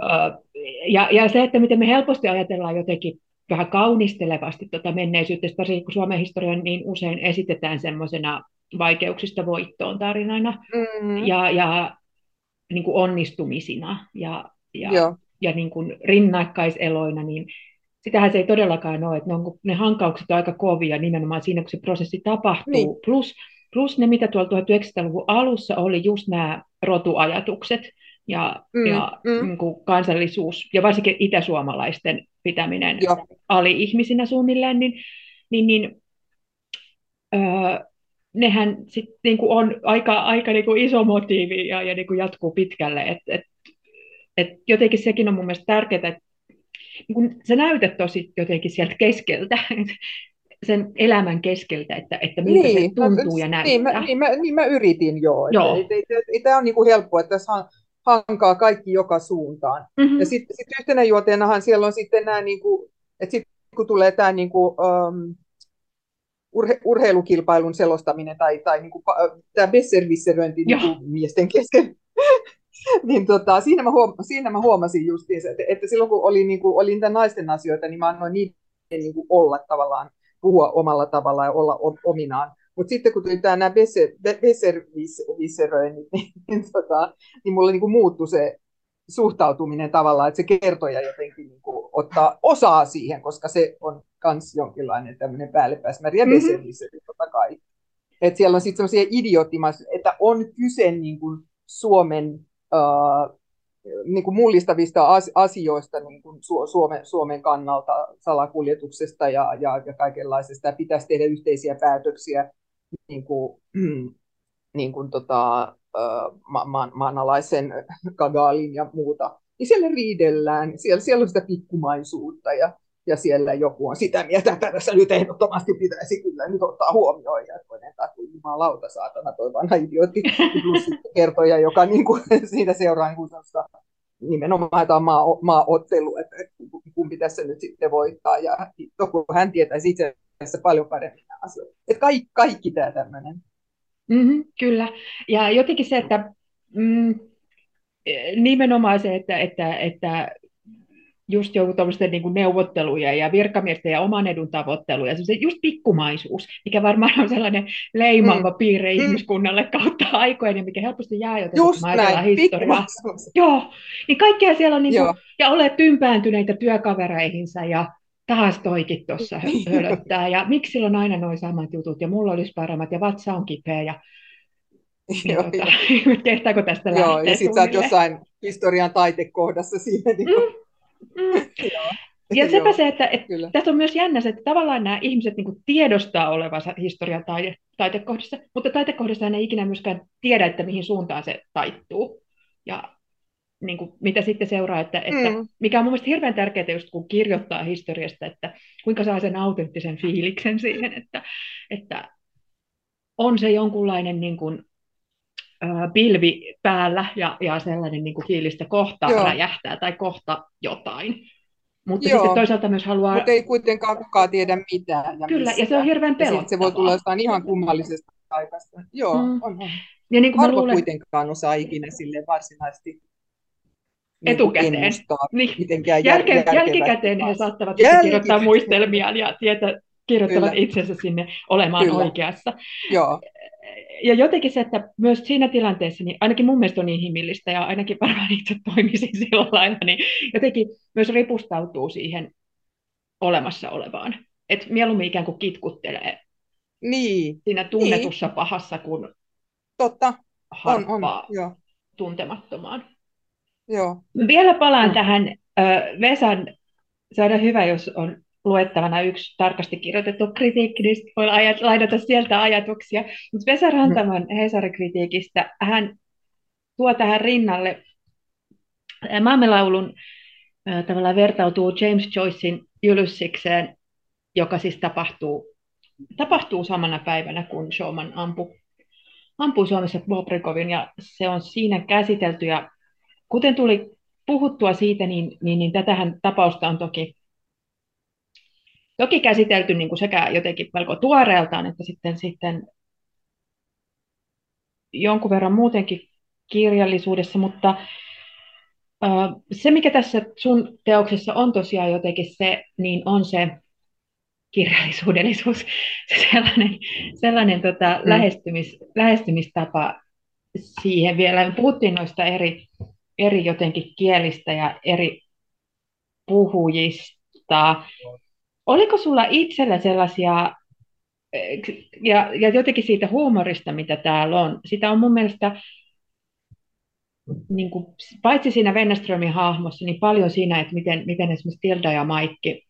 Ja, ja se, että miten me helposti ajatellaan jotenkin vähän kaunistelevasti tuota menneisyyttä, varsinkin kun Suomen historia niin usein esitetään semmoisena vaikeuksista voittoon tarinoina mm. ja, ja niin kuin onnistumisina. Ja, ja, Joo ja niin kuin rinnakkaiseloina, niin sitähän se ei todellakaan ole, että ne, on, ne hankaukset on aika kovia nimenomaan siinä, kun se prosessi tapahtuu. Niin. Plus, plus ne, mitä tuolla 1900-luvun alussa oli just nämä rotuajatukset ja, mm, ja mm. Niin kuin kansallisuus, ja varsinkin itäsuomalaisten pitäminen Joo. ali-ihmisinä suunnilleen, niin, niin, niin öö, nehän sitten niin on aika, aika niin kuin iso motiivi ja, ja niin kuin jatkuu pitkälle. Et, et et jotenkin sekin on mun mielestä tärkeää, että niin kun sä näytät tosi jotenkin sieltä keskeltä, sen elämän keskeltä, että, että miltä niin, se tuntuu ja näyttää. Niin mä, niin mä, niin mä yritin jo. joo. Ei, ei, ei, ei tämä ole niin kuin helppoa, että tässä hankaa kaikki joka suuntaan. Mm-hmm. Ja sitten sit yhtenä juoteenahan siellä on sitten nämä, niin kuin, että sitten kun tulee tämä niin kuin, um, urhe, urheilukilpailun selostaminen tai, tai niin kuin, tämä besservisseröinti niin miesten kesken, niin tota, siinä, mä huom- siinä mä huomasin justiinsa, että, että silloin kun oli, niin kuin, oli niitä naisten asioita, niin mä annoin niiden niin kuin olla tavallaan, puhua omalla tavallaan ja olla ominaan. Mutta sitten kun tuli tämä Besser-visseröinnit, niin, niin, tota, niin mulla niin kuin muuttui se suhtautuminen tavallaan, että se kertoja jotenkin niin kuin ottaa osaa siihen, koska se on myös jonkinlainen tämmöinen päällepäismäri ja mm-hmm. totta kai. Että siellä on sitten semmoisia idioottimaisia, että on kyse niin kuin Suomen niin kuin mullistavista asioista niin kuin Suomen, Suomen kannalta, salakuljetuksesta ja, ja, ja kaikenlaisesta. Pitäisi tehdä yhteisiä päätöksiä niin kuin, niin kuin tota, ma- ma- maanalaisen Kagalin ja muuta, niin siellä riidellään, siellä, siellä on sitä pikkumaisuutta ja, ja siellä joku on sitä mieltä, että tässä nyt ehdottomasti pitäisi kyllä nyt ottaa huomioon, ja toinen taas jumalauta, saatana, toi vanha idiootti, plus kertoja, joka niin kuin, siitä seuraa niin kuin nimenomaan tämä maa, maaottelu, että kumpi tässä nyt sitten voittaa, ja kun hän tietäisi itse asiassa paljon paremmin nämä asiat. Että kaikki, kaikki tämä tämmöinen. Mm-hmm, kyllä, ja jotenkin se, että mm, nimenomaan se, että, että, että just joku niin kuin neuvotteluja ja virkamiesten ja oman edun tavoitteluja, se just pikkumaisuus, mikä varmaan on sellainen leimaava mm. piirre mm. ihmiskunnalle kautta aikojen ja mikä helposti jää jotenkin, just kun näin, historiaa. Joo, niin kaikkea siellä on, niin kuin, ja olet tympääntyneitä työkavereihinsa ja taas toikin tuossa hölöttää ja miksi sillä on aina noin samat jutut ja mulla olisi paremmat ja vatsa on kipeä ja Joo, tuota, kehtaako tästä Joo, ja sitten sä oot jossain historian taitekohdassa siihen. Niin kuin... mm. Ja sepä se, että, että tässä on myös jännä se, että tavallaan nämä ihmiset niin tiedostaa olevansa historian taide, taitekohdassa, mutta taitekohdassa ei ikinä myöskään tiedä, että mihin suuntaan se taittuu. Ja niin kuin, mitä sitten seuraa, että, että mm. mikä on mun mielestä hirveän tärkeää, just kun kirjoittaa historiasta, että kuinka saa sen autenttisen fiiliksen siihen, että, että on se jonkunlainen niin kuin, pilvi päällä ja, ja sellainen niin kuin fiilis, että kohta Joo. räjähtää tai kohta jotain. Mutta Joo. sitten toisaalta myös haluaa... Mutta ei kuitenkaan kukaan tiedä mitään. Ja Kyllä, mistä. ja se on hirveän pelottavaa. se voi tulla jostain ihan kummallisesta paikasta. Joo, mm. on, on. Ja niin kuin Harva luulen... kuitenkaan osaa ikinä sille varsinaisesti niin etukäteen. Ennustaa, niin. mitenkään jär, jälkikäteen he saattavat jälkikäteen. kirjoittaa muistelmiaan ja tietä, kirjoittavat Kyllä. itsensä sinne olemaan Kyllä. oikeassa. Joo ja jotenkin se, että myös siinä tilanteessa, niin ainakin mun mielestä on inhimillistä ja ainakin varmaan itse toimisi sillä lailla, niin jotenkin myös ripustautuu siihen olemassa olevaan. Että mieluummin ikään kuin kitkuttelee niin. siinä tunnetussa niin. pahassa, kun Totta. On, on. Joo. tuntemattomaan. Joo. Vielä palaan mm. tähän äh, Vesan, se on hyvä, jos on luettavana yksi tarkasti kirjoitettu kritiikki, niin voi lainata sieltä ajatuksia. Mutta Vesa Rantaman. Hesari-kritiikistä, hän tuo tähän rinnalle maamelaulun tavallaan vertautuu James Joycein Jylyssikseen, joka siis tapahtuu, tapahtuu samana päivänä, kun Showman ampui, ampui Suomessa Bobrikovin, ja se on siinä käsitelty, ja kuten tuli puhuttua siitä, niin, niin, niin tätähän tapausta on toki toki käsitelty niin kuin sekä jotenkin melko tuoreeltaan, että sitten, sitten jonkun verran muutenkin kirjallisuudessa, mutta se, mikä tässä sun teoksessa on tosiaan jotenkin se, niin on se kirjallisuudellisuus, se sellainen, sellainen tota, mm. lähestymis, lähestymistapa siihen vielä. Me puhuttiin noista eri, eri jotenkin kielistä ja eri puhujista, Oliko sulla itsellä sellaisia, eh, ja, ja jotenkin siitä huumorista, mitä täällä on, sitä on mun mielestä niin kuin, paitsi siinä Wennerströmin hahmossa, niin paljon siinä, että miten, miten esimerkiksi Tilda ja Maikki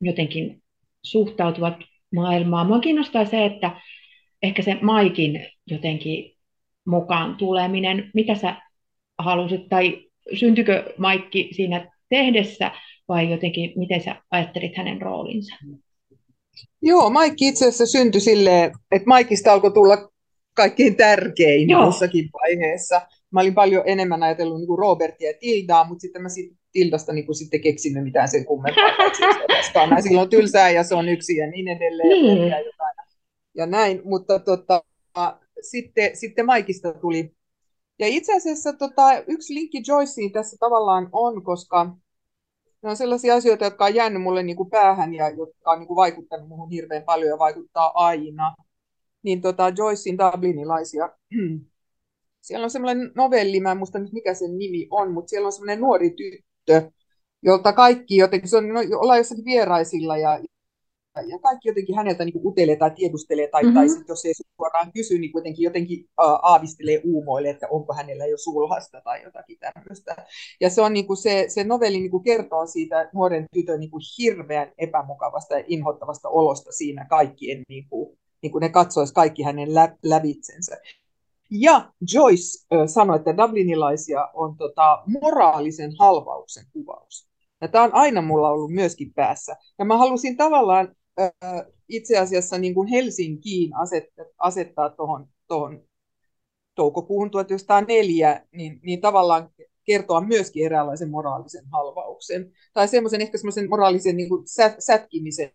jotenkin suhtautuvat maailmaan. Mua kiinnostaa se, että ehkä se Maikin jotenkin mukaan tuleminen, mitä sä halusit, tai syntykö Maikki siinä tehdessä vai jotenkin, miten sä ajattelit hänen roolinsa? Joo, Maikki itse asiassa syntyi silleen, että Maikista alkoi tulla kaikkein tärkein Joo. jossakin vaiheessa. Mä olin paljon enemmän ajatellut niin kuin Robertia ja Tildaa, mutta sitten mä siitä Tildasta niin kuin sitten keksinyt mitään sen kummempaa. Mä silloin tylsää ja se on yksi ja niin edelleen. Niin. Ja, jotain. ja näin, mutta tota, sitten, sitten Maikista tuli. Ja itse asiassa tota, yksi linkki Joyceen tässä tavallaan on, koska ne on sellaisia asioita, jotka on jäänyt mulle niin kuin päähän ja jotka on niin kuin vaikuttanut muuhun hirveän paljon ja vaikuttaa aina. Niin tota Joycein Dublinilaisia. Siellä on semmoinen novelli, mä en muista nyt mikä sen nimi on, mutta siellä on semmoinen nuori tyttö, jolta kaikki jotenkin, se on, no, ollaan jossakin vieraisilla ja, ja kaikki jotenkin häneltä niin utelee tai tiedustelee, tai, mm-hmm. tai sit, jos ei suoraan kysy, niin kuitenkin jotenkin uh, aavistelee uumoille, että onko hänellä jo sulhasta tai jotakin tämmöistä. Ja se, on, niin kuin se, se novelli niin kuin kertoo siitä nuoren tytön niin kuin hirveän epämukavasta ja inhottavasta olosta siinä kaikkien, niin kuin, niin kuin ne katsoisi kaikki hänen lä, lävitsensä. Ja Joyce sanoi, että dublinilaisia on tota, moraalisen halvauksen kuvaus. Ja tämä on aina mulla ollut myöskin päässä. Ja mä halusin tavallaan äh, itse asiassa niin kuin Helsinkiin asettaa, asettaa tuohon tohon toukokuuhun 1904, niin, niin tavallaan kertoa myöskin eräänlaisen moraalisen halvauksen. Tai semmoisen ehkä semmoisen moraalisen niin kuin sät, sätkimisen,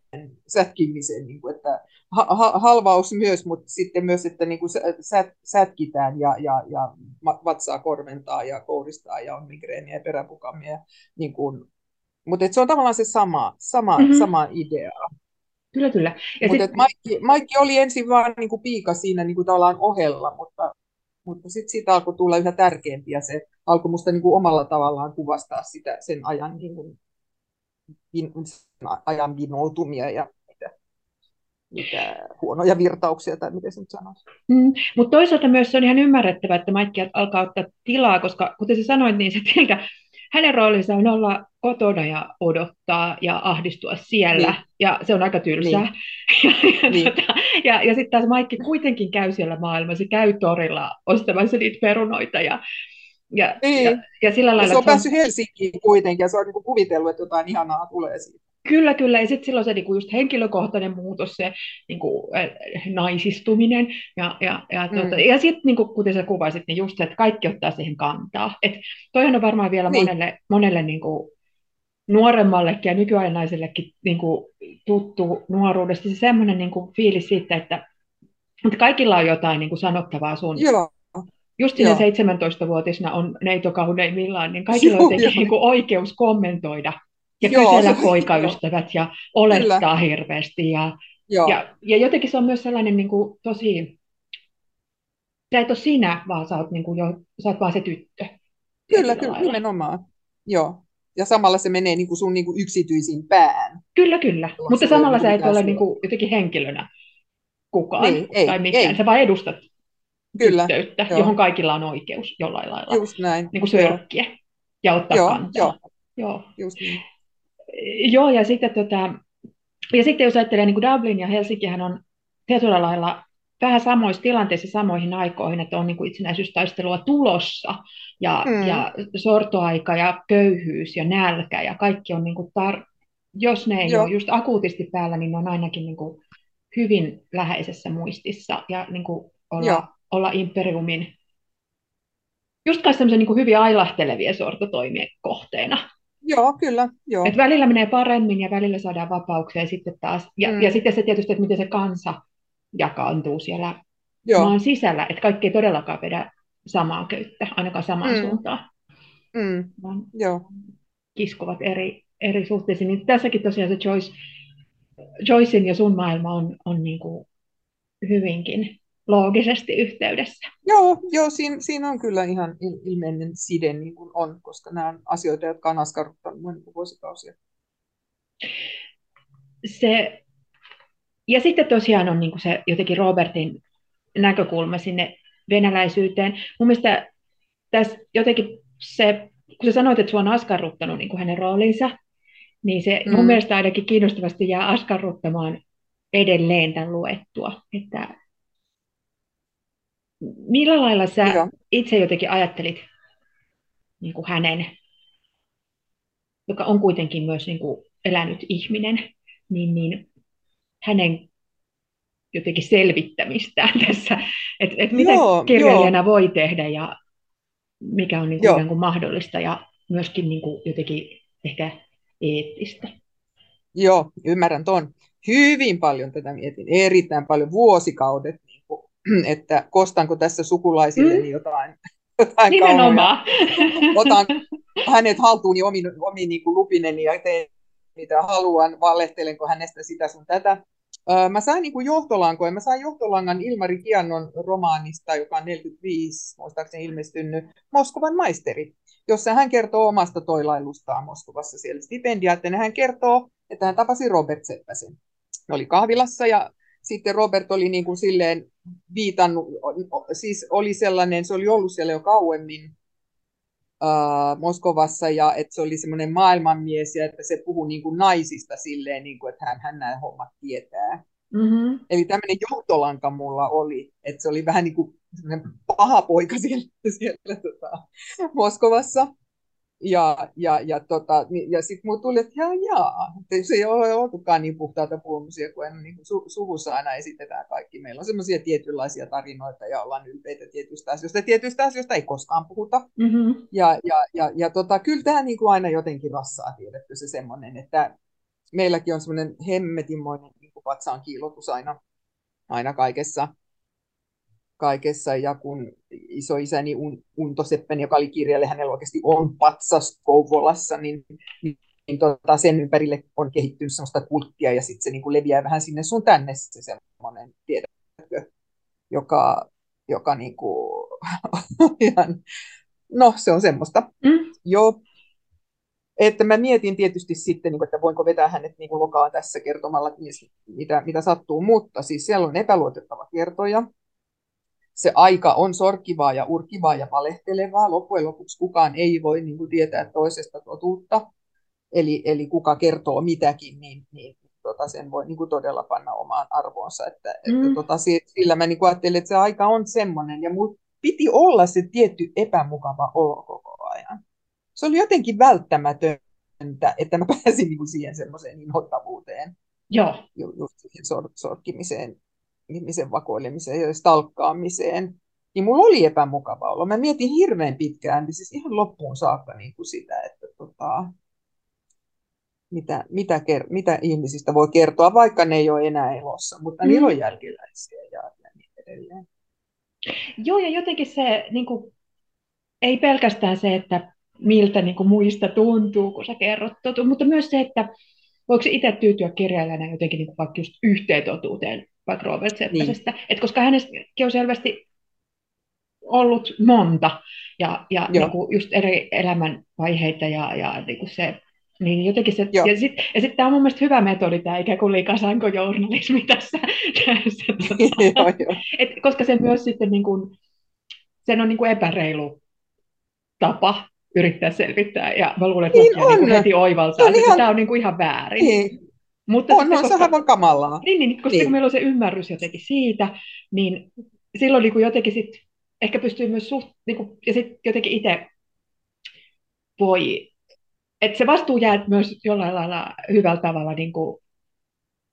sätkimisen niin kuin, että ha, halvaus myös, mutta sitten myös, että niin kuin sät, sätkitään ja, ja, ja vatsaa korventaa ja kouristaa ja on migreeniä ja peräpukamia. Niin kuin, mutta se on tavallaan se sama, sama, mm-hmm. sama idea. Kyllä, kyllä. Mutta sit... Maikki, Maikki oli ensin vaan niin kuin piika siinä niin kuin tavallaan ohella, mutta, mutta sitten siitä alkoi tulla yhä tärkeämpi ja se alkoi musta niin kuin omalla tavallaan kuvastaa sitä, sen ajan, niin kuin, ajan vinoutumia ja mitä, mitä huonoja virtauksia tai miten se nyt sanoisi. Mm, mutta toisaalta myös se on ihan ymmärrettävä, että Maikki alkaa ottaa tilaa, koska kuten sä sanoit, niin se teiltä hänen roolinsa on olla kotona ja odottaa ja ahdistua siellä, niin. ja se on aika tylsää. Niin. ja, niin. tota, ja, ja sitten taas Maikki kuitenkin käy siellä maailmassa, käy torilla ostamassa niitä perunoita, ja, ja, niin. ja, ja sillä lailla... Ja se on päässyt Helsinkiin kuitenkin, ja se on niinku kuvitellut, että jotain ihanaa tulee siitä. Kyllä, kyllä. Ja sitten silloin se niinku just henkilökohtainen muutos, se niinku, naisistuminen. Ja, ja, ja, mm. tuota, ja sitten niinku, kuten sä kuvasit, niin just se, että kaikki ottaa siihen kantaa. Et toihan on varmaan vielä niin. monelle, monelle niinku, nuoremmallekin ja nykyajan naisellekin niinku, tuttu nuoruudesta se semmoinen niinku, fiilis siitä, että, että kaikilla on jotain niinku, sanottavaa sun Joo. Just siinä 17-vuotisena on neito kauneimmillaan, niin kaikilla on jotenkin niin kuin oikeus kommentoida ja Joo, kysellä se, poikaystävät ja olettaa Kyllä. hirveästi. Ja, ja, ja jotenkin se on myös sellainen niin kuin, tosi, sä et ole sinä, vaan sä oot, niin kuin, jo, sä oot vaan se tyttö. Kyllä, kyllä, nimenomaan. Joo. Ja samalla se menee niin kuin sun niin kuin yksityisin pään. Kyllä, kyllä. Tuossa Mutta samalla sä et ole niin kuin, jotenkin henkilönä kukaan niin, ei, tai mikään. Ei. Sä vaan edustat Kyllä, tyttöyttä, joo. johon kaikilla on oikeus jollain lailla Just näin. Niin kuin sörkkiä joo. ja ottaa joo, kantaa. Joo. Joo. Just niin. Joo, ja sitten, tota, ja sitten jos ajattelee niin kuin Dublin ja Helsinkihän on tietyllä lailla vähän samoissa tilanteissa samoihin aikoihin, että on niin kuin itsenäisyystaistelua tulossa ja, mm. ja sortoaika ja köyhyys ja nälkä ja kaikki on niin kuin tar- jos ne ei Joo. ole just akuutisti päällä, niin ne on ainakin niin kuin hyvin läheisessä muistissa ja niin kuin olla, olla imperiumin just kai niin hyvin ailahtelevia sortotoimien kohteena. Joo, kyllä. Joo. Et välillä menee paremmin ja välillä saadaan vapauksia ja sitten taas, ja, mm. ja sitten se tietysti, että miten se kansa jakaantuu siellä Joo. maan sisällä, että kaikki ei todellakaan vedä samaa köyttä, ainakaan samaan mm. suuntaan. Mm. Vaan Joo. kiskovat eri, eri suhteisiin. Niin tässäkin tosiaan se Joyce, Joycein ja sun maailma on, on niin kuin hyvinkin loogisesti yhteydessä. Joo, joo siinä, siinä on kyllä ihan ilmeinen side niin kuin on, koska nämä on asioita, jotka on askarruttanut niin vuosikausia. Se, ja sitten tosiaan on niin kuin se jotenkin Robertin näkökulma sinne venäläisyyteen. Mun mielestä tässä jotenkin se, kun sä sanoit, että sua on askarruttanut niin kuin hänen roolinsa, niin se mm. mun mielestä ainakin kiinnostavasti jää askarruttamaan edelleen tämän luettua. Että Millä lailla sä Joo. itse jotenkin ajattelit niin kuin hänen, joka on kuitenkin myös niin kuin elänyt ihminen, niin, niin hänen jotenkin selvittämistään tässä, että et mitä Joo, kirjailijana jo. voi tehdä ja mikä on niin kuin, kuin mahdollista ja myöskin niin kuin jotenkin ehkä eettistä. Joo, ymmärrän tuon. Hyvin paljon tätä mietin, erittäin paljon vuosikaudet että kostanko tässä sukulaisille mm. jotain, jotain Nimenomaan. Otan hänet haltuuni omin, omin niin kuin lupineni ja teen mitä haluan, valehtelenko hänestä sitä sun tätä. Mä sain niin johtolankoja. Mä sain johtolangan Ilmari Kiannon romaanista, joka on 45, muistaakseni ilmestynyt, Moskovan maisteri, jossa hän kertoo omasta toilailustaan Moskovassa siellä stipendiaattena. Hän kertoo, että hän tapasi Robert Seppäsen. Ne oli kahvilassa ja sitten Robert oli niin kuin silleen viitannut, siis oli sellainen, se oli ollut siellä jo kauemmin uh, Moskovassa ja että se oli semmoinen maailmanmies ja että se puhui niin kuin naisista silleen, niin kuin, että hän, hän nämä hommat tietää. Mm-hmm. Eli tämmöinen johtolanka mulla oli, että se oli vähän niin kuin paha poika siellä, siellä tota, Moskovassa. Ja, ja, ja, tota, ja sitten mulle tuli, että jaa, jaa, että se ei ole oltukaan niin puhtaita pulmusia, kun en, niin kuin su, suvussa aina esitetään kaikki. Meillä on semmoisia tietynlaisia tarinoita ja ollaan ylpeitä tietyistä asioista. Tietyistä asioista ei koskaan puhuta. Mm-hmm. Ja, ja, ja, ja tota, kyllä tämä niin kuin aina jotenkin rassaa tiedetty se semmoinen, että meilläkin on semmoinen hemmetinmoinen niin kuin patsaan kiilotus aina, aina kaikessa kaikessa. Ja kun isoisäni Unto Seppen, joka oli kirjalle, hänellä oikeasti on patsas Kouvolassa, niin, niin, niin tota, sen ympärille on kehittynyt sellaista kulttia ja sitten se niin kuin leviää vähän sinne sun tänne se semmoinen, tiedätkö, joka, joka niin kuin, ihan, no se on semmoista. Mm. Joo, että mä mietin tietysti sitten, niin että voinko vetää hänet niin kuin lokaan tässä kertomalla, mitä, mitä sattuu, mutta siis siellä on epäluotettava kertoja, se aika on sorkkivaa ja urkivaa ja valehtelevaa. Loppujen lopuksi kukaan ei voi niin kuin, tietää toisesta totuutta. Eli, eli kuka kertoo mitäkin, niin, niin tota, sen voi niin kuin, todella panna omaan arvoonsa. Että, mm. että, tota, sillä mä niin kuin, ajattelin, että se aika on semmoinen. Ja mulla piti olla se tietty epämukava olo koko ajan. Se oli jotenkin välttämätöntä, että mä pääsin niin kuin, siihen semmoiseen inhottavuuteen. Joo. Just siihen sor- sorkkimiseen ihmisen vakoilemiseen ja stalkkaamiseen, niin mulla oli epämukava olo. Mä mietin hirveän pitkään, niin siis ihan loppuun saakka niin kuin sitä, että tota, mitä, mitä, mitä ihmisistä voi kertoa, vaikka ne ei ole enää elossa, mutta mm. niillä on jälkeläisiä ja, ja niin edelleen. Joo, ja jotenkin se niin kuin, ei pelkästään se, että miltä niin kuin, muista tuntuu, kun sä kerrot totu, mutta myös se, että voiko itse tyytyä kirjailijana jotenkin niin kuin, vaikka just yhteen totuuteen vaikka Robert Seppäsestä. Niin. Et koska hänestäkin on selvästi ollut monta ja, ja niin kuin just eri elämänvaiheita ja, ja niin kuin se niin jotenkin se, Joo. ja sitten ja sit tämä on mun mielestä hyvä metodi, tämä ikään kuin liikasankojournalismi tässä. tässä tota, joo, jo. Et, koska se myös sitten niin kuin, sen on niin kuin epäreilu tapa yrittää selvittää, ja mä luulen, että niin, niin heti oivaltaa, että ihan... tämä on niin kuin ihan väärin. Niin. Mutta on, on se aivan kamalaa. Niin, niin koska niin. meillä on se ymmärrys jotenkin siitä, niin silloin niin kuin jotenkin sit, ehkä pystyy myös suht, niin kuin, ja sitten jotenkin itse voi, että se vastuu jää myös jollain lailla hyvällä tavalla niin kuin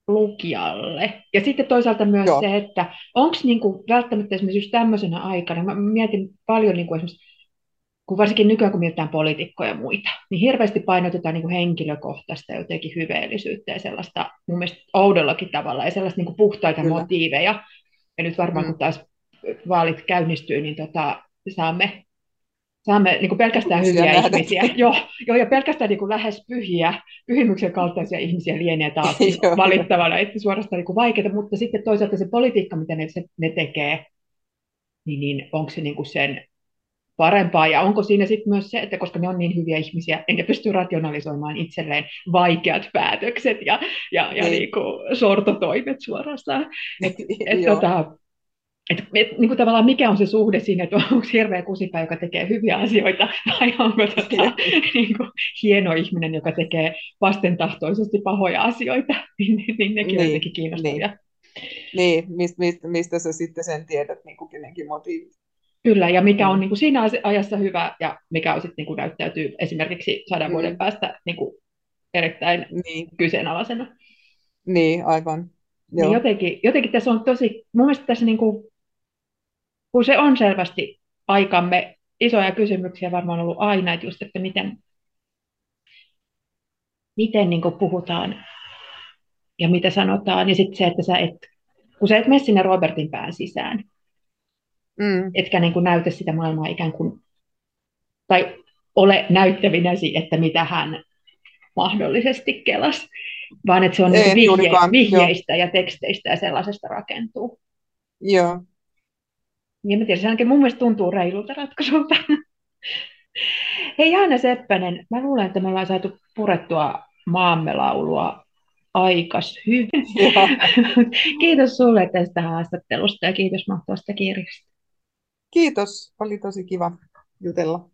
lukijalle. Ja sitten toisaalta myös Joo. se, että onko niin välttämättä esimerkiksi just tämmöisenä aikana, mä mietin paljon niin kuin esimerkiksi kun varsinkin nykyään kun mietitään poliitikkoja ja muita, niin hirveästi painotetaan niin kuin henkilökohtaista jotenkin hyveellisyyttä ja sellaista mun mielestä oudollakin tavalla ja sellaista niin kuin puhtaita Kyllä. motiiveja. Ja nyt varmaan mm. kun taas vaalit käynnistyy, niin tota, saamme, saamme niin kuin pelkästään hyviä nähdä. ihmisiä. Joo, joo, ja pelkästään niin kuin lähes pyhiä, pyhimyksen kaltaisia ihmisiä lienee taas niin valittavana, että suorastaan niin kuin vaikeaa, mutta sitten toisaalta se politiikka, mitä ne, ne tekee, niin, niin onko se niin kuin sen parempaa, ja onko siinä sitten myös se, että koska ne on niin hyviä ihmisiä, ne pystyy rationalisoimaan itselleen vaikeat päätökset ja, ja, ja niin. kuin sortotoimet suorastaan. Et, et, tota, et, et, niin kuin tavallaan mikä on se suhde siinä, että onko hirveä kusipää, joka tekee hyviä asioita, vai onko tota, niin kuin, hieno ihminen, joka tekee vastentahtoisesti pahoja asioita, niin, niin, niin nekin niin, on jotenkin kiinnostavia. Niin, niin mistä, mistä, mistä sä sitten sen tiedät, niin kuin kenenkin motiivit? Kyllä, ja mikä on mm. niin kuin siinä ajassa hyvä ja mikä on sitten niin kuin näyttäytyy esimerkiksi sadan mm. vuoden päästä niin kuin erittäin niin. kyseenalaisena. Niin, aivan. Niin jotenkin, jotenkin tässä on tosi, mun mielestä tässä niin kuin, kun se on selvästi aikamme isoja kysymyksiä varmaan ollut aina, että just, että miten, miten niin kuin puhutaan ja mitä sanotaan, ja sitten se, että sä et, kun sä et mene sinne Robertin pään sisään, mm. etkä niin kuin näytä sitä maailmaa ikään kuin, tai ole näyttävinäsi, että mitä hän mahdollisesti kelas, vaan että se on niin vihje, vihjeistä jo. ja teksteistä ja sellaisesta rakentuu. Joo. Ja mä tiedän, se ainakin mun mielestä tuntuu reilulta ratkaisulta. Hei Jaana Seppänen, mä luulen, että me ollaan saatu purettua maamme laulua aikas hyvin. kiitos sulle tästä haastattelusta ja kiitos mahtavasta kirjasta. Kiitos, oli tosi kiva jutella.